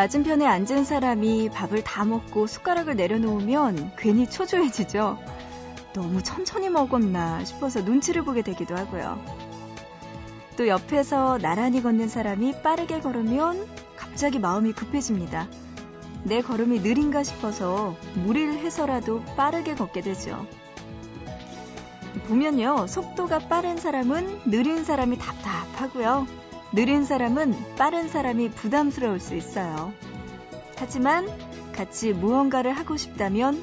맞은편에 앉은 사람이 밥을 다 먹고 숟가락을 내려놓으면 괜히 초조해지죠. 너무 천천히 먹었나 싶어서 눈치를 보게 되기도 하고요. 또 옆에서 나란히 걷는 사람이 빠르게 걸으면 갑자기 마음이 급해집니다. 내 걸음이 느린가 싶어서 무리를 해서라도 빠르게 걷게 되죠. 보면요, 속도가 빠른 사람은 느린 사람이 답답하고요. 느린 사람은 빠른 사람이 부담스러울 수 있어요. 하지만 같이 무언가를 하고 싶다면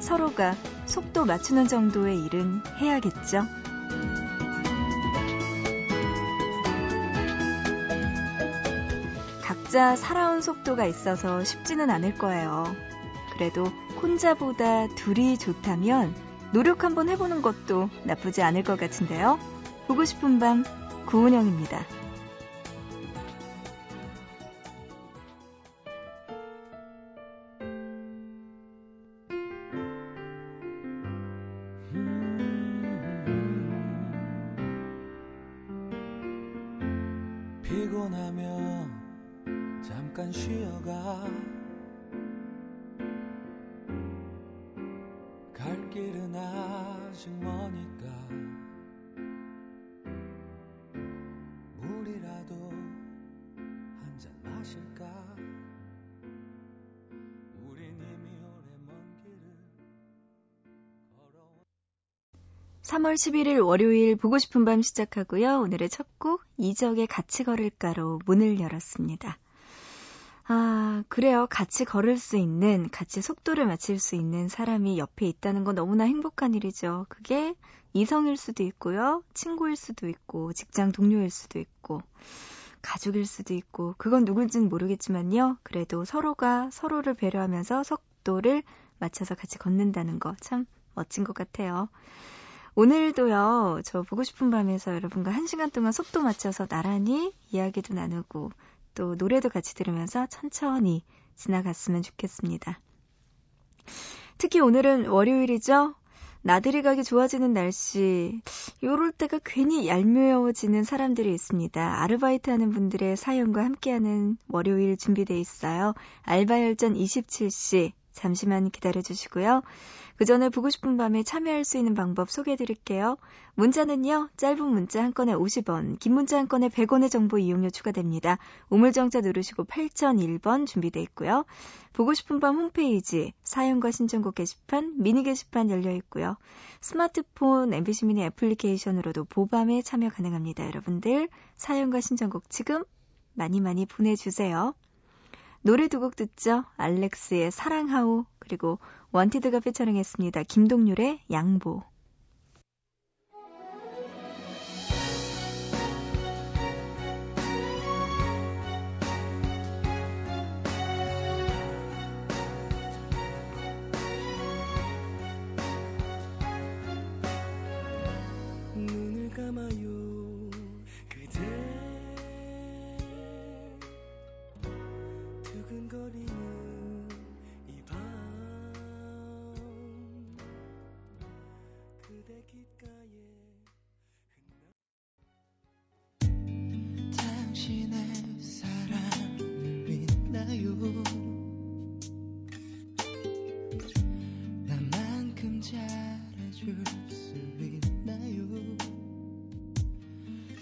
서로가 속도 맞추는 정도의 일은 해야겠죠. 각자 살아온 속도가 있어서 쉽지는 않을 거예요. 그래도 혼자보다 둘이 좋다면 노력 한번 해보는 것도 나쁘지 않을 것 같은데요. 보고 싶은 밤 구은영입니다. 3월 11일 월요일 보고 싶은 밤 시작하고요. 오늘의 첫 곡 이적의 같이 걸을까로 문을 열었습니다. 아, 그래요. 같이 걸을 수 있는, 같이 속도를 맞출 수 있는 사람이 옆에 있다는 건 너무나 행복한 일이죠. 그게 이성일 수도 있고요. 친구일 수도 있고, 직장 동료일 수도 있고, 가족일 수도 있고, 그건 누군지는 모르겠지만요. 그래도 서로가 서로를 배려하면서 속도를 맞춰서 같이 걷는다는 거 참 멋진 것 같아요. 오늘도요, 저 보고 싶은 밤에서 여러분과 한 시간 동안 속도 맞춰서 나란히 이야기도 나누고 또 노래도 같이 들으면서 천천히 지나갔으면 좋겠습니다. 특히 오늘은 월요일이죠? 나들이 가기 좋아지는 날씨, 요럴 때가 괜히 얄미워지는 사람들이 있습니다. 아르바이트 하는 분들의 사연과 함께하는 월요일 준비돼 있어요. 알바열전 27시, 잠시만 기다려 주시고요. 그 전에 보고 싶은 밤에 참여할 수 있는 방법 소개해 드릴게요. 문자는요, 짧은 문자 한 건에 50원, 긴 문자 한 건에 100원의 정보 이용료 추가됩니다. 우물정자 누르시고 8001번 준비돼 있고요. 보고 싶은 밤 홈페이지, 사연과 신청곡 게시판, 미니 게시판 열려 있고요. 스마트폰 MBC 미니 애플리케이션으로도 보밤에 참여 가능합니다. 여러분들, 사연과 신청곡 지금 많이 많이 보내주세요. 노래 두 곡 듣죠. 알렉스의 사랑하오 그리고 원티드가 피처링했습니다. 김동률의 양보.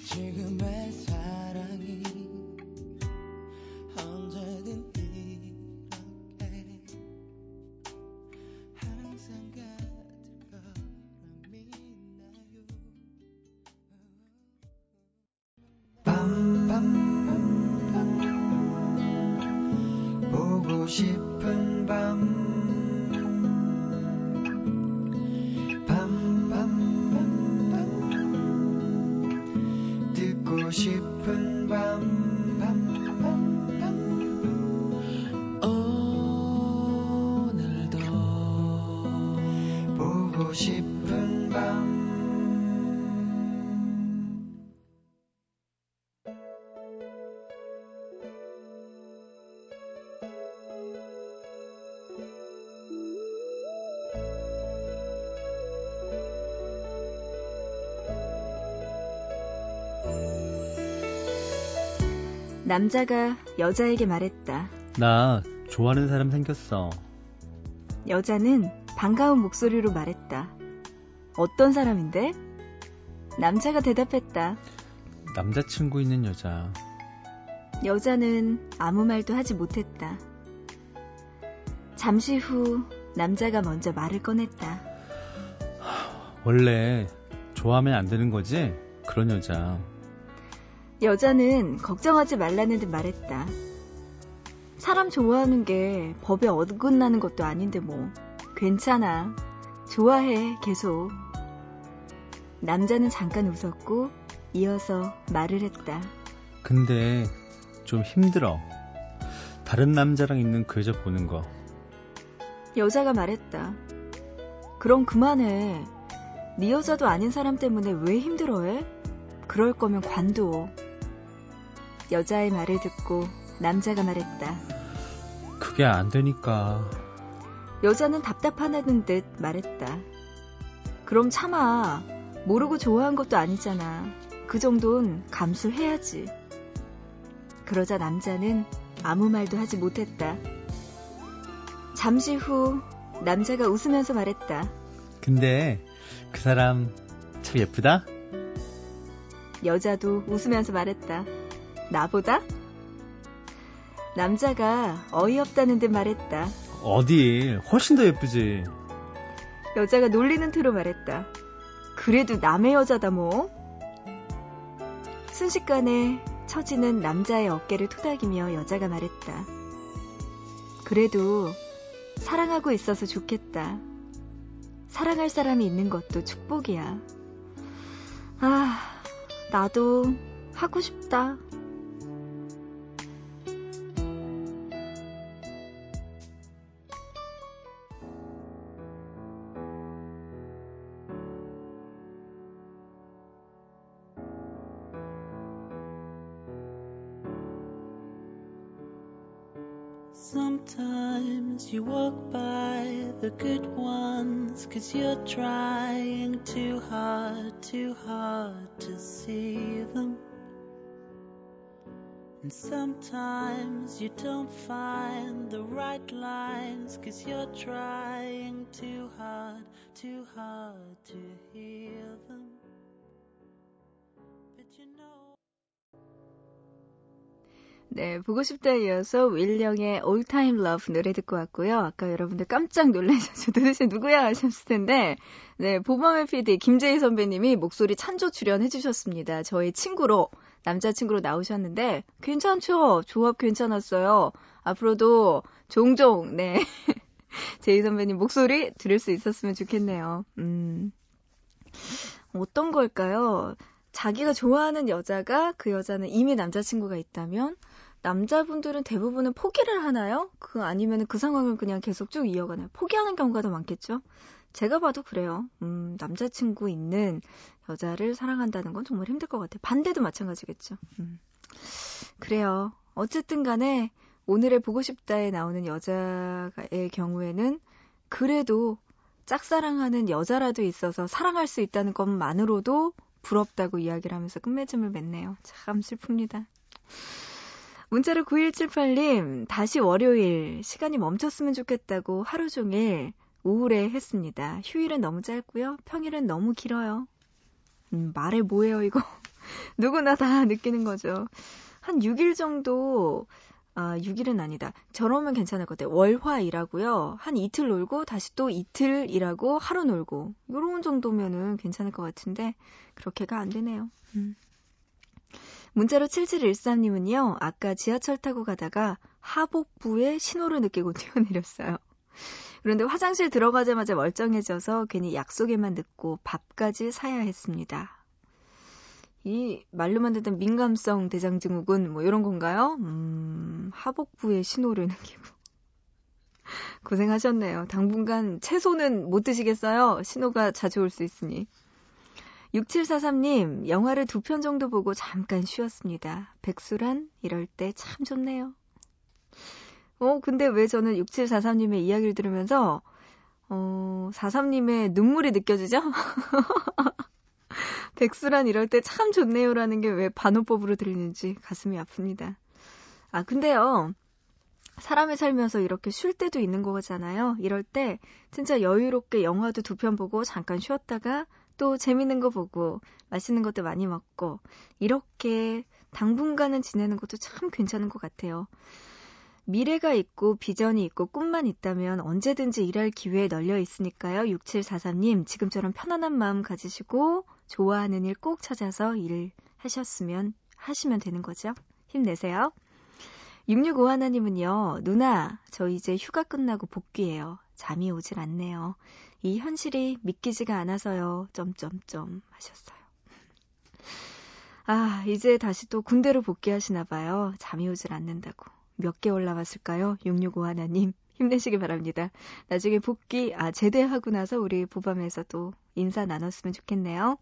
지금의 삶. 남자가 여자에게 말했다. 나 좋아하는 사람 생겼어. 여자는 반가운 목소리로 말했다. 어떤 사람인데? 남자가 대답했다. 남자친구 있는 여자. 여자는 아무 말도 하지 못했다. 잠시 후 남자가 먼저 말을 꺼냈다. 원래 좋아하면 안 되는 거지? 그런 여자. 여자는 걱정하지 말라는 듯 말했다. 사람 좋아하는 게 법에 어긋나는 것도 아닌데 뭐. 괜찮아. 좋아해, 계속. 남자는 잠깐 웃었고 이어서 말을 했다. 근데 좀 힘들어. 다른 남자랑 있는 그 여자 보는 거. 여자가 말했다. 그럼 그만해. 네 여자도 아닌 사람 때문에 왜 힘들어해? 그럴 거면 관둬. 여자의 말을 듣고 남자가 말했다. 그게 안 되니까. 여자는 답답하다는 듯 말했다. 그럼 참아. 모르고 좋아한 것도 아니잖아. 그 정도는 감수해야지. 그러자 남자는 아무 말도 하지 못했다. 잠시 후 남자가 웃으면서 말했다. 근데 그 사람 참 예쁘다? 여자도 웃으면서 말했다. 나보다? 남자가 어이없다는 듯 말했다. 어디? 훨씬 더 예쁘지. 여자가 놀리는 투로 말했다. 그래도 남의 여자다 뭐. 순식간에 처지는 남자의 어깨를 토닥이며 여자가 말했다. 그래도 사랑하고 있어서 좋겠다. 사랑할 사람이 있는 것도 축복이야. 아, 나도 하고 싶다. Good ones cause you're trying too hard, too hard to see them. And sometimes you don't find the right lines cause you're trying too hard, too hard to hear them. 네, 보고 싶다에 이어서 윌령의 All Time Love 노래 듣고 왔고요. 아까 여러분들 깜짝 놀라셔서 도대체 누구야 하셨을 텐데, 네, 보밤의 PD 김재희 선배님이 목소리 찬조 출연해 주셨습니다. 저희 친구로, 남자친구로 나오셨는데, 괜찮죠? 조합 괜찮았어요. 앞으로도 종종, 네. 제희 선배님 목소리 들을 수 있었으면 좋겠네요. 음. 어떤 걸까요? 자기가 좋아하는 여자가 그 여자는 이미 남자친구가 있다면 남자분들은 대부분은 포기를 하나요? 그 아니면 그 상황을 그냥 계속 쭉 이어가나요? 포기하는 경우가 더 많겠죠? 제가 봐도 그래요. 음, 남자친구 있는 여자를 사랑한다는 건 정말 힘들 것 같아요. 반대도 마찬가지겠죠. 음. 그래요. 어쨌든 간에 오늘의 보고 싶다에 나오는 여자의 경우에는 그래도 짝사랑하는 여자라도 있어서 사랑할 수 있다는 것만으로도 부럽다고 이야기를 하면서 끝맺음을 맺네요. 참 슬픕니다. 문자로 9178님, 다시 월요일, 시간이 멈췄으면 좋겠다고 하루 종일 우울해 했습니다. 휴일은 너무 짧고요. 평일은 너무 길어요. 음, 말해 뭐예요, 이거. 누구나 다 느끼는 거죠. 한 6일 정도, 아, 6일은 아니다. 저러면 괜찮을 것 같아요. 월화 일하고요. 한 이틀 놀고, 다시 또 이틀 일하고, 하루 놀고. 요런 정도면은 괜찮을 것 같은데, 그렇게가 안 되네요. 음. 문자로 7713님은요, 아까 지하철 타고 가다가 하복부에 신호를 느끼고 뛰어내렸어요. 그런데 화장실 들어가자마자 멀쩡해져서 괜히 약속에만 늦고 밥까지 사야 했습니다. 이 말로만 듣던 민감성 대장증후군 뭐 이런 건가요? 음, 하복부에 신호를 느끼고. 고생하셨네요. 당분간 채소는 못 드시겠어요? 신호가 자주 올 수 있으니. 6743님, 영화를 두 편 정도 보고 잠깐 쉬었습니다. 백수란 이럴 때 참 좋네요. 어, 근데 왜 저는 6743님의 이야기를 들으면서, 어, 43님의 눈물이 느껴지죠? 백수란 이럴 때 참 좋네요라는 게 왜 반호법으로 들리는지 가슴이 아픕니다. 아, 근데요. 사람이 살면서 이렇게 쉴 때도 있는 거잖아요. 이럴 때 진짜 여유롭게 영화도 두 편 보고 잠깐 쉬었다가 또 재밌는 거 보고 맛있는 것도 많이 먹고 이렇게 당분간은 지내는 것도 참 괜찮은 것 같아요. 미래가 있고 비전이 있고 꿈만 있다면 언제든지 일할 기회에 널려 있으니까요. 6743님, 지금처럼 편안한 마음 가지시고 좋아하는 일 꼭 찾아서 일 하셨으면, 하시면 되는 거죠. 힘내세요. 665 하나님은요, 누나, 저 이제 휴가 끝나고 복귀해요. 잠이 오질 않네요. 이 현실이 믿기지가 않아서요. 점점점 하셨어요. 아, 이제 다시 또 군대로 복귀하시나 봐요. 잠이 오질 않는다고. 몇 개월 남았을까요? 665 하나님. 힘내시기 바랍니다. 나중에 복귀, 아, 제대하고 나서 우리 보밤에서 또 인사 나눴으면 좋겠네요.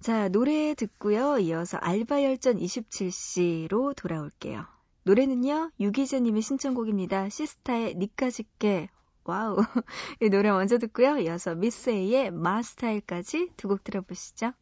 자, 노래 듣고요. 이어서 알바열전 27시로 돌아올게요. 노래는요, 유기재님의 신청곡입니다. 시스타의 니까짓게. 와우. 이 노래 먼저 듣고요. 이어서 미스에이의 마스타일까지 두 곡 들어보시죠.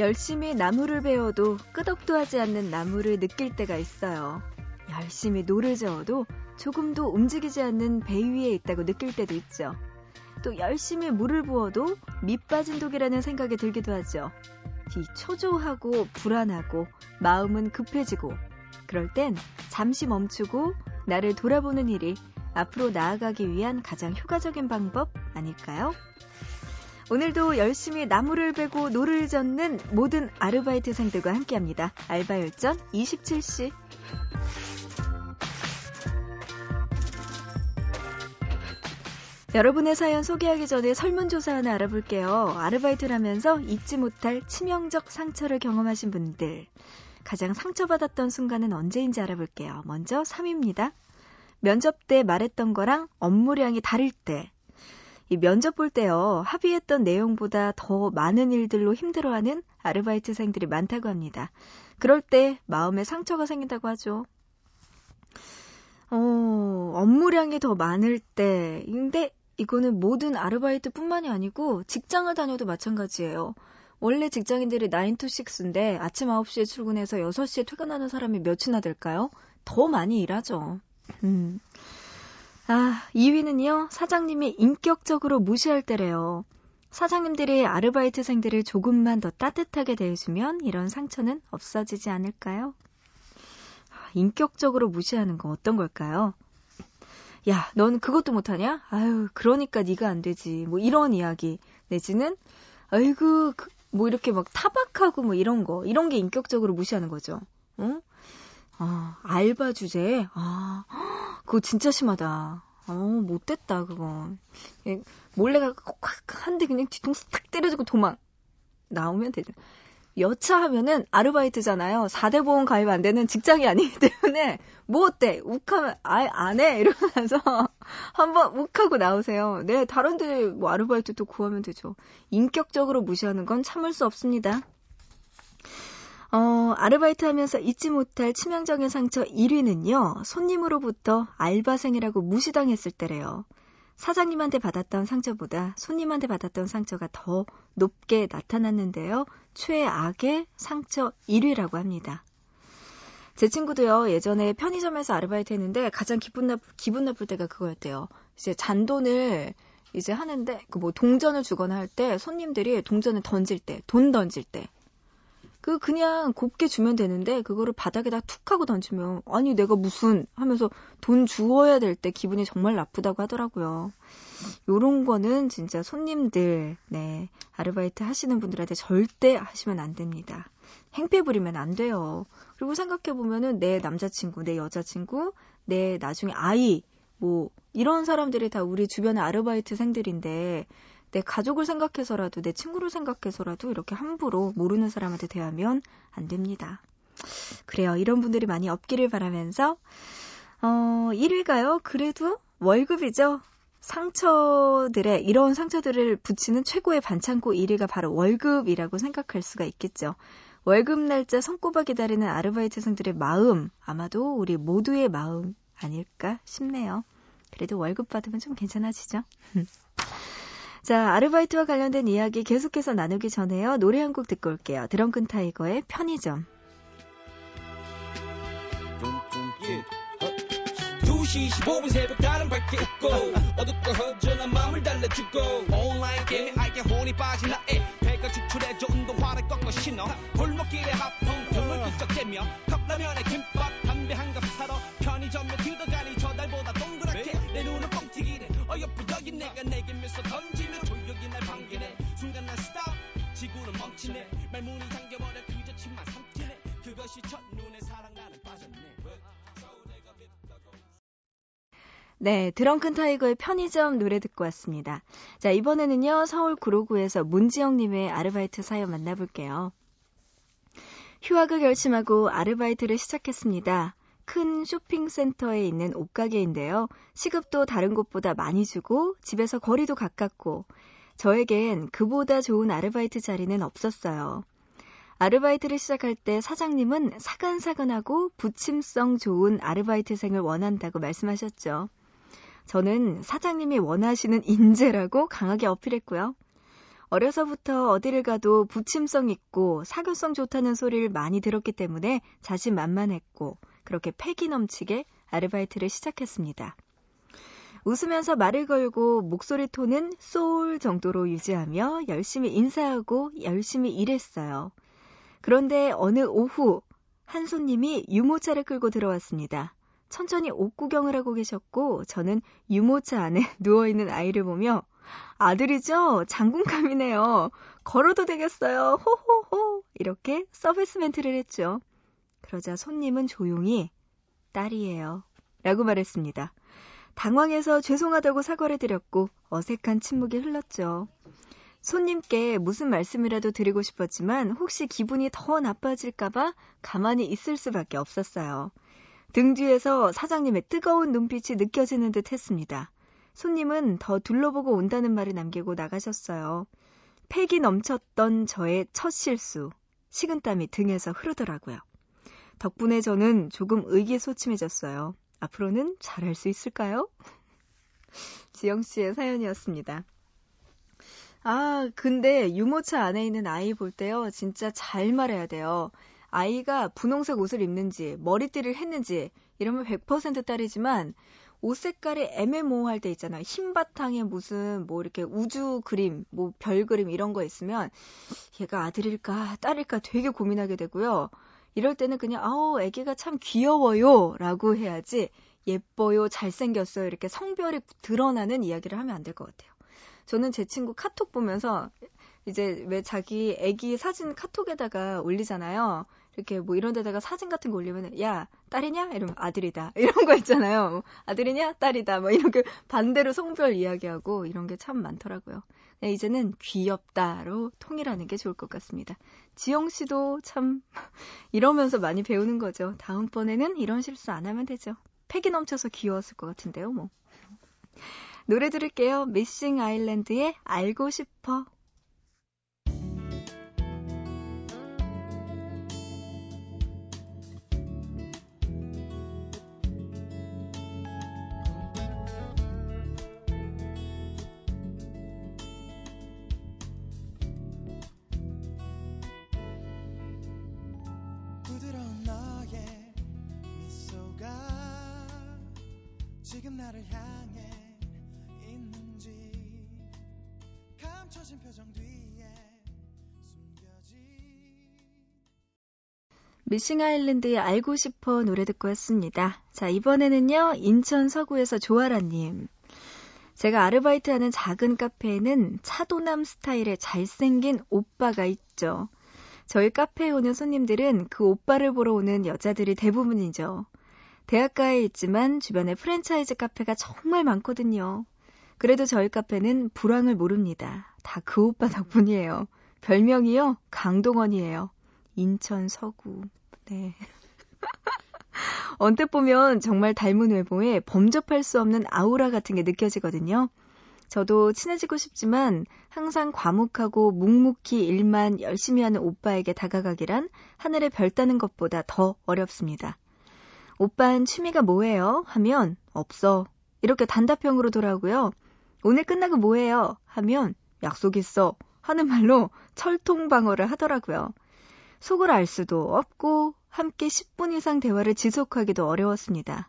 열심히 나무를 베어도 끄덕도 하지 않는 나무를 느낄 때가 있어요. 열심히 노를 저어도 조금도 움직이지 않는 배 위에 있다고 느낄 때도 있죠. 또 열심히 물을 부어도 밑 빠진 독이라는 생각이 들기도 하죠. 이 초조하고 불안하고 마음은 급해지고 그럴 땐 잠시 멈추고 나를 돌아보는 일이 앞으로 나아가기 위한 가장 효과적인 방법 아닐까요? 오늘도 열심히 나무를 베고 노를 젓는 모든 아르바이트생들과 함께합니다. 알바열전 27시. 여러분의 사연 소개하기 전에 설문조사 하나 알아볼게요. 아르바이트를 하면서 잊지 못할 치명적 상처를 경험하신 분들. 가장 상처받았던 순간은 언제인지 알아볼게요. 먼저 3위입니다. 면접 때 말했던 거랑 업무량이 다를 때. 이 면접 볼 때요, 합의했던 내용보다 더 많은 일들로 힘들어하는 아르바이트생들이 많다고 합니다. 그럴 때 마음에 상처가 생긴다고 하죠. 어, 업무량이 더 많을 때, 근데 이거는 모든 아르바이트 뿐만이 아니고 직장을 다녀도 마찬가지예요. 원래 직장인들이 9 to 6인데 아침 9시에 출근해서 6시에 퇴근하는 사람이 몇이나 될까요? 더 많이 일하죠. 음. 아, 2위는요, 사장님이 인격적으로 무시할 때래요. 사장님들이 아르바이트생들을 조금만 더 따뜻하게 대해주면 이런 상처는 없어지지 않을까요? 아, 인격적으로 무시하는 거 어떤 걸까요? 야, 넌 그것도 못하냐? 아유, 그러니까 네가 안 되지. 뭐 이런 이야기 내지는 아이고 그, 뭐 이렇게 막 타박하고 뭐 이런 거 이런 게 인격적으로 무시하는 거죠. 어? 아, 알바 주제? 아, 그거 진짜 심하다. 어, 못됐다, 그거. 예, 몰래가 한대 그냥 뒤통수 탁 때려주고 도망. 나오면 되죠. 여차하면은 아르바이트잖아요. 4대 보험 가입 안 되는 직장이 아니기 때문에 뭐 어때? 욱하면 아예 안 해. 이러면서 한번 욱하고 나오세요. 네, 다른 데뭐 아르바이트 또 구하면 되죠. 인격적으로 무시하는 건 참을 수 없습니다. 어, 아르바이트 하면서 잊지 못할 치명적인 상처 1위는요, 손님으로부터 알바생이라고 무시당했을 때래요. 사장님한테 받았던 상처보다 손님한테 받았던 상처가 더 높게 나타났는데요. 최악의 상처 1위라고 합니다. 제 친구도요, 예전에 편의점에서 아르바이트 했는데 가장 기분, 나, 기분 나쁠 때가 그거였대요. 이제 잔돈을 이제 하는데, 그 뭐 동전을 주거나 할 때 손님들이 동전을 던질 때, 돈 던질 때, 그 그냥 곱게 주면 되는데 그거를 바닥에다 툭 하고 던지면 아니 내가 무슨 하면서 돈 주어야 될 때 기분이 정말 나쁘다고 하더라고요. 요런 거는 진짜 손님들 네 아르바이트 하시는 분들한테 절대 하시면 안 됩니다. 행패 부리면 안 돼요. 그리고 생각해 보면은 내 남자친구, 내 여자친구, 내 나중에 아이 뭐 이런 사람들이 다 우리 주변의 아르바이트생들인데 내 가족을 생각해서라도 내 친구를 생각해서라도 이렇게 함부로 모르는 사람한테 대하면 안 됩니다. 그래요. 이런 분들이 많이 없기를 바라면서 어 1위가요. 그래도 월급이죠. 상처들의 이런 상처들을 붙이는 최고의 반창고 1위가 바로 월급이라고 생각할 수가 있겠죠. 월급 날짜 손꼽아 기다리는 아르바이트생들의 마음 아마도 우리 모두의 마음 아닐까 싶네요. 그래도 월급 받으면 좀 괜찮아지죠. 자, 아르바이트와 관련된 이야기 계속해서 나누기 전에요. 노래 한 곡 듣고 올게요. 드렁큰 타이거의 편의점. 2시 15분 새벽 다른 밝게 웃고 어둡고 허전한 마음을 달래주고 온라인 게임에 아예 혼이 빠진 나의 배가 축출해져 운동화를 꺾어 신어 골목길에 하품 등을 끄적 쬐며 컵라면에 김밥 네 네, 드렁큰 타이거의 편의점 노래 듣고 왔습니다. 자, 이번에는요, 서울 구로구에서 문지영님의 아르바이트 사연 만나볼게요. 휴학을 결심하고 아르바이트를 시작했습니다. 큰 쇼핑센터에 있는 옷가게인데요. 시급도 다른 곳보다 많이 주고 집에서 거리도 가깝고 저에겐 그보다 좋은 아르바이트 자리는 없었어요. 아르바이트를 시작할 때 사장님은 사근사근하고 부침성 좋은 아르바이트생을 원한다고 말씀하셨죠. 저는 사장님이 원하시는 인재라고 강하게 어필했고요. 어려서부터 어디를 가도 부침성 있고 사교성 좋다는 소리를 많이 들었기 때문에 자신만만했고 그렇게 패기 넘치게 아르바이트를 시작했습니다. 웃으면서 말을 걸고 목소리 톤은 소울 정도로 유지하며 열심히 인사하고 열심히 일했어요. 그런데 어느 오후 한 손님이 유모차를 끌고 들어왔습니다. 천천히 옷 구경을 하고 계셨고 저는 유모차 안에 누워 있는 아이를 보며 아들이죠? 장군감이네요. 걸어도 되겠어요. 호호호. 이렇게 서비스 멘트를 했죠. 그러자 손님은 조용히 딸이에요. 라고 말했습니다. 당황해서 죄송하다고 사과를 드렸고 어색한 침묵이 흘렀죠. 손님께 무슨 말씀이라도 드리고 싶었지만 혹시 기분이 더 나빠질까봐 가만히 있을 수밖에 없었어요. 등 뒤에서 사장님의 뜨거운 눈빛이 느껴지는 듯 했습니다. 손님은 더 둘러보고 온다는 말을 남기고 나가셨어요. 패기 넘쳤던 저의 첫 실수. 식은땀이 등에서 흐르더라고요. 덕분에 저는 조금 의기소침해졌어요. 앞으로는 잘할 수 있을까요? 지영 씨의 사연이었습니다. 아, 근데 유모차 안에 있는 아이 볼 때요, 진짜 잘 말해야 돼요. 아이가 분홍색 옷을 입는지, 머리띠를 했는지, 이러면 100% 딸이지만, 옷 색깔이 애매모호할 때 있잖아요. 흰 바탕에 무슨 뭐 이렇게 우주 그림, 뭐 별 그림 이런 거 있으면 얘가 아들일까 딸일까 되게 고민하게 되고요. 이럴 때는 그냥 아우 애기가 참 귀여워요 라고 해야지 예뻐요 잘생겼어요 이렇게 성별이 드러나는 이야기를 하면 안 될 것 같아요. 저는 제 친구 카톡 보면서 이제 왜 자기 애기 사진 카톡에다가 올리잖아요. 이렇게 뭐 이런 데다가 사진 같은 거 올리면 야 딸이냐? 이러면 아들이다. 이런 거 있잖아요. 뭐, 아들이냐? 딸이다. 뭐 이렇게 반대로 성별 이야기하고 이런 게 참 많더라고요. 네, 이제는 귀엽다로 통일하는 게 좋을 것 같습니다. 지영 씨도 참 이러면서 많이 배우는 거죠. 다음번에는 이런 실수 안 하면 되죠. 패기 넘쳐서 귀여웠을 것 같은데요 뭐 노래 들을게요. 미싱 아일랜드의 알고 싶어 미싱 아일랜드의 알고 싶어 노래 듣고 왔습니다. 자, 이번에는요, 인천 서구에서 조아라님. 제가 아르바이트 하는 작은 카페에는 차도남 스타일의 잘생긴 오빠가 있죠. 저희 카페에 오는 손님들은 그 오빠를 보러 오는 여자들이 대부분이죠. 대학가에 있지만 주변에 프랜차이즈 카페가 정말 많거든요. 그래도 저희 카페는 불황을 모릅니다. 다 그 오빠 덕분이에요. 별명이요? 강동원이에요. 인천 서구. 네. 언뜻 보면 정말 닮은 외모에 범접할 수 없는 아우라 같은 게 느껴지거든요. 저도 친해지고 싶지만 항상 과묵하고 묵묵히 일만 열심히 하는 오빠에게 다가가기란 하늘에 별 따는 것보다 더 어렵습니다. 오빠는 취미가 뭐예요? 하면 없어. 이렇게 단답형으로 돌아오고요. 오늘 끝나고 뭐해요? 하면 약속 있어. 하는 말로 철통방어를 하더라고요. 속을 알 수도 없고 함께 10분 이상 대화를 지속하기도 어려웠습니다.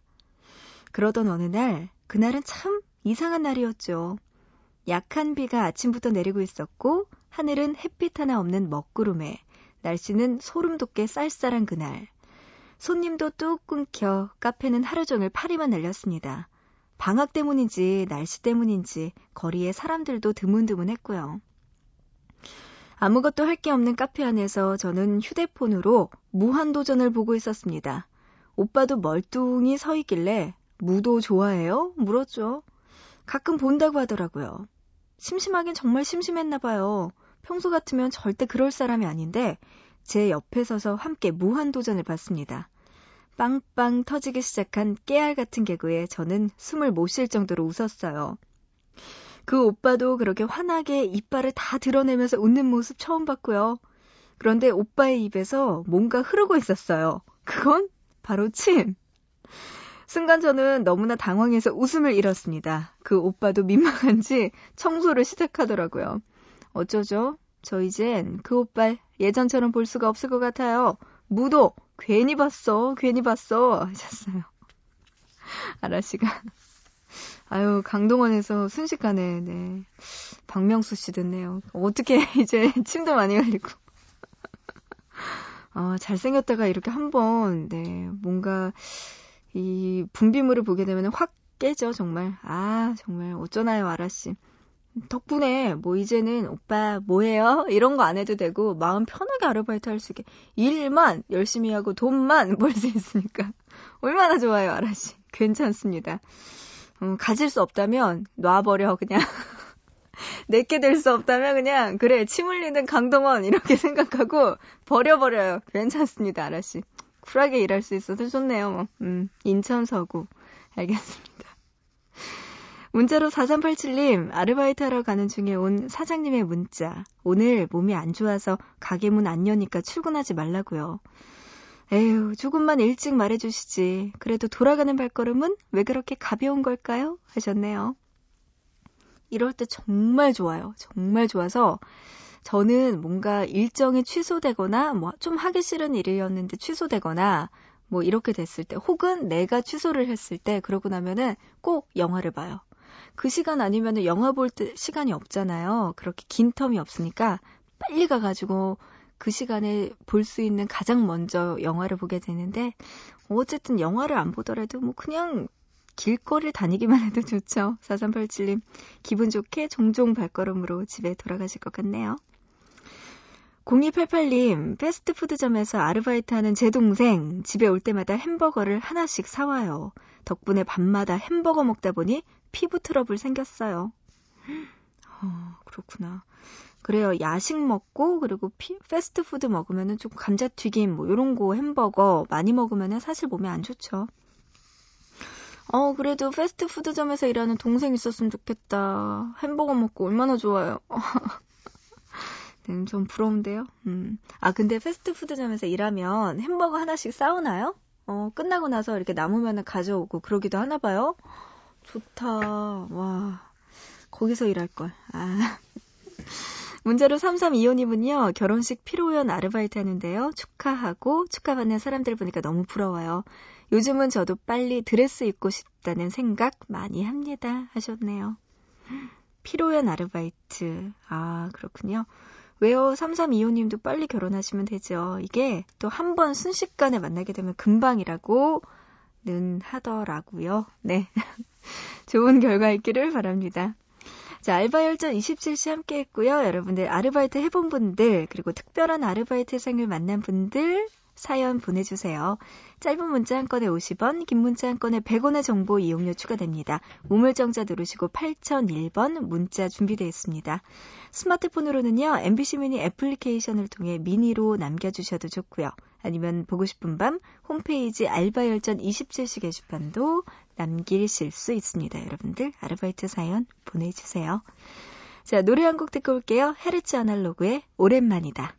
그러던 어느 날, 그날은 참 이상한 날이었죠. 약한 비가 아침부터 내리고 있었고, 하늘은 햇빛 하나 없는 먹구름에, 날씨는 소름 돋게 쌀쌀한 그날. 손님도 뚝 끊겨 카페는 하루 종일 파리만 날렸습니다. 방학 때문인지 날씨 때문인지 거리에 사람들도 드문드문했고요. 아무것도 할 게 없는 카페 안에서 저는 휴대폰으로 무한도전을 보고 있었습니다. 오빠도 멀뚱히 서 있길래 무도 좋아해요? 물었죠. 가끔 본다고 하더라고요. 심심하긴 정말 심심했나 봐요. 평소 같으면 절대 그럴 사람이 아닌데 제 옆에 서서 함께 무한도전을 봤습니다. 빵빵 터지기 시작한 깨알 같은 개그에 저는 숨을 못 쉴 정도로 웃었어요. 그 오빠도 그렇게 환하게 이빨을 다 드러내면서 웃는 모습 처음 봤고요. 그런데 오빠의 입에서 뭔가 흐르고 있었어요. 그건 바로 침. 순간 저는 너무나 당황해서 웃음을 잃었습니다. 그 오빠도 민망한지 청소를 시작하더라고요. 어쩌죠? 저 이젠 그 오빠 예전처럼 볼 수가 없을 것 같아요. 무도 괜히 봤어, 괜히 봤어 하셨어요. 아라 씨가 아유 강동원에서 순식간에 네 박명수 씨 됐네요. 어떻게 이제 침도 많이 흘리고 어, 잘생겼다가 이렇게 한 번 네 뭔가 이 분비물을 보게 되면 확 깨져 정말 아 정말 어쩌나요 아라씨 덕분에 뭐 이제는 오빠 뭐해요? 이런 거 안 해도 되고 마음 편하게 아르바이트 할 수 있게 일만 열심히 하고 돈만 벌 수 있으니까 얼마나 좋아요 아라씨 괜찮습니다. 음, 가질 수 없다면 놔버려 그냥 내게 될 수 없다면 그냥 그래 침 흘리는 강동원 이렇게 생각하고 버려버려요 괜찮습니다 아라 씨 쿨하게 일할 수 있어서 좋네요 뭐. 음, 인천 서구 알겠습니다 문자로 4387님, 아르바이트 하러 가는 중에 온 사장님의 문자. 오늘 몸이 안 좋아서 가게 문 안 여니까 출근하지 말라고요. 에휴, 조금만 일찍 말해주시지. 그래도 돌아가는 발걸음은 왜 그렇게 가벼운 걸까요? 하셨네요. 이럴 때 정말 좋아요. 정말 좋아서 저는 뭔가 일정이 취소되거나 뭐 좀 하기 싫은 일이었는데 취소되거나 뭐 이렇게 됐을 때 혹은 내가 취소를 했을 때 그러고 나면은 꼭 영화를 봐요. 그 시간 아니면 영화 볼 때 시간이 없잖아요. 그렇게 긴 텀이 없으니까 빨리 가가지고 그 시간에 볼 수 있는 가장 먼저 영화를 보게 되는데 어쨌든 영화를 안 보더라도 뭐 그냥 길거리를 다니기만 해도 좋죠. 4387님 기분 좋게 종종 발걸음으로 집에 돌아가실 것 같네요. 0288님, 패스트푸드점에서 아르바이트 하는 제 동생, 집에 올 때마다 햄버거를 하나씩 사와요. 덕분에 밤마다 햄버거 먹다 보니 피부 트러블 생겼어요. 어, 그렇구나. 그래요. 야식 먹고 그리고 피, 패스트푸드 먹으면은 좀 감자튀김 뭐 이런 거 햄버거 많이 먹으면은 사실 몸에 안 좋죠. 어, 그래도 패스트푸드점에서 일하는 동생 있었으면 좋겠다. 햄버거 먹고 얼마나 좋아요. 네, 좀 부러운데요. 음. 아, 근데 패스트푸드점에서 일하면 햄버거 하나씩 싸우나요? 어, 끝나고 나서 이렇게 남으면 가져오고 그러기도 하나 봐요. 좋다. 와. 거기서 일할 걸. 아. 문자로 3325님은요, 결혼식 피로연 아르바이트 하는데요. 축하하고 축하받는 사람들 보니까 너무 부러워요. 요즘은 저도 빨리 드레스 입고 싶다는 생각 많이 합니다. 하셨네요. 피로연 아르바이트. 아, 그렇군요. 왜요? 3325님도 빨리 결혼하시면 되죠. 이게 또 한 번 순식간에 만나게 되면 금방이라고 는 하더라고요. 네. 좋은 결과 있기를 바랍니다. 자, 알바 열전 27시 함께 했고요. 여러분들 아르바이트 해본 분들, 그리고 특별한 아르바이트 생을 만난 분들, 사연 보내주세요. 짧은 문자 한 건에 50원, 긴 문자 한 건에 100원의 정보 이용료 추가됩니다. 우물정자 누르시고 8001번 문자 준비되어 있습니다. 스마트폰으로는요, MBC 미니 애플리케이션을 통해 미니로 남겨주셔도 좋고요. 아니면 보고 싶은 밤 홈페이지 알바열전 27시 게시판도 남기실 수 있습니다. 여러분들 아르바이트 사연 보내주세요. 자, 노래 한 곡 듣고 올게요. 헤르츠 아날로그의 오랜만이다.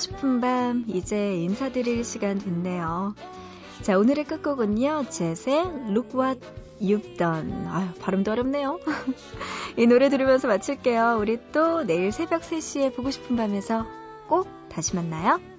싶은 밤 이제 인사드릴 시간 됐네요. 자 오늘의 끝곡은요 젯의 Look What You've Done. 아유 발음도 어렵네요. 이 노래 들으면서 마칠게요. 우리 또 내일 새벽 3시에 보고 싶은 밤에서 꼭 다시 만나요.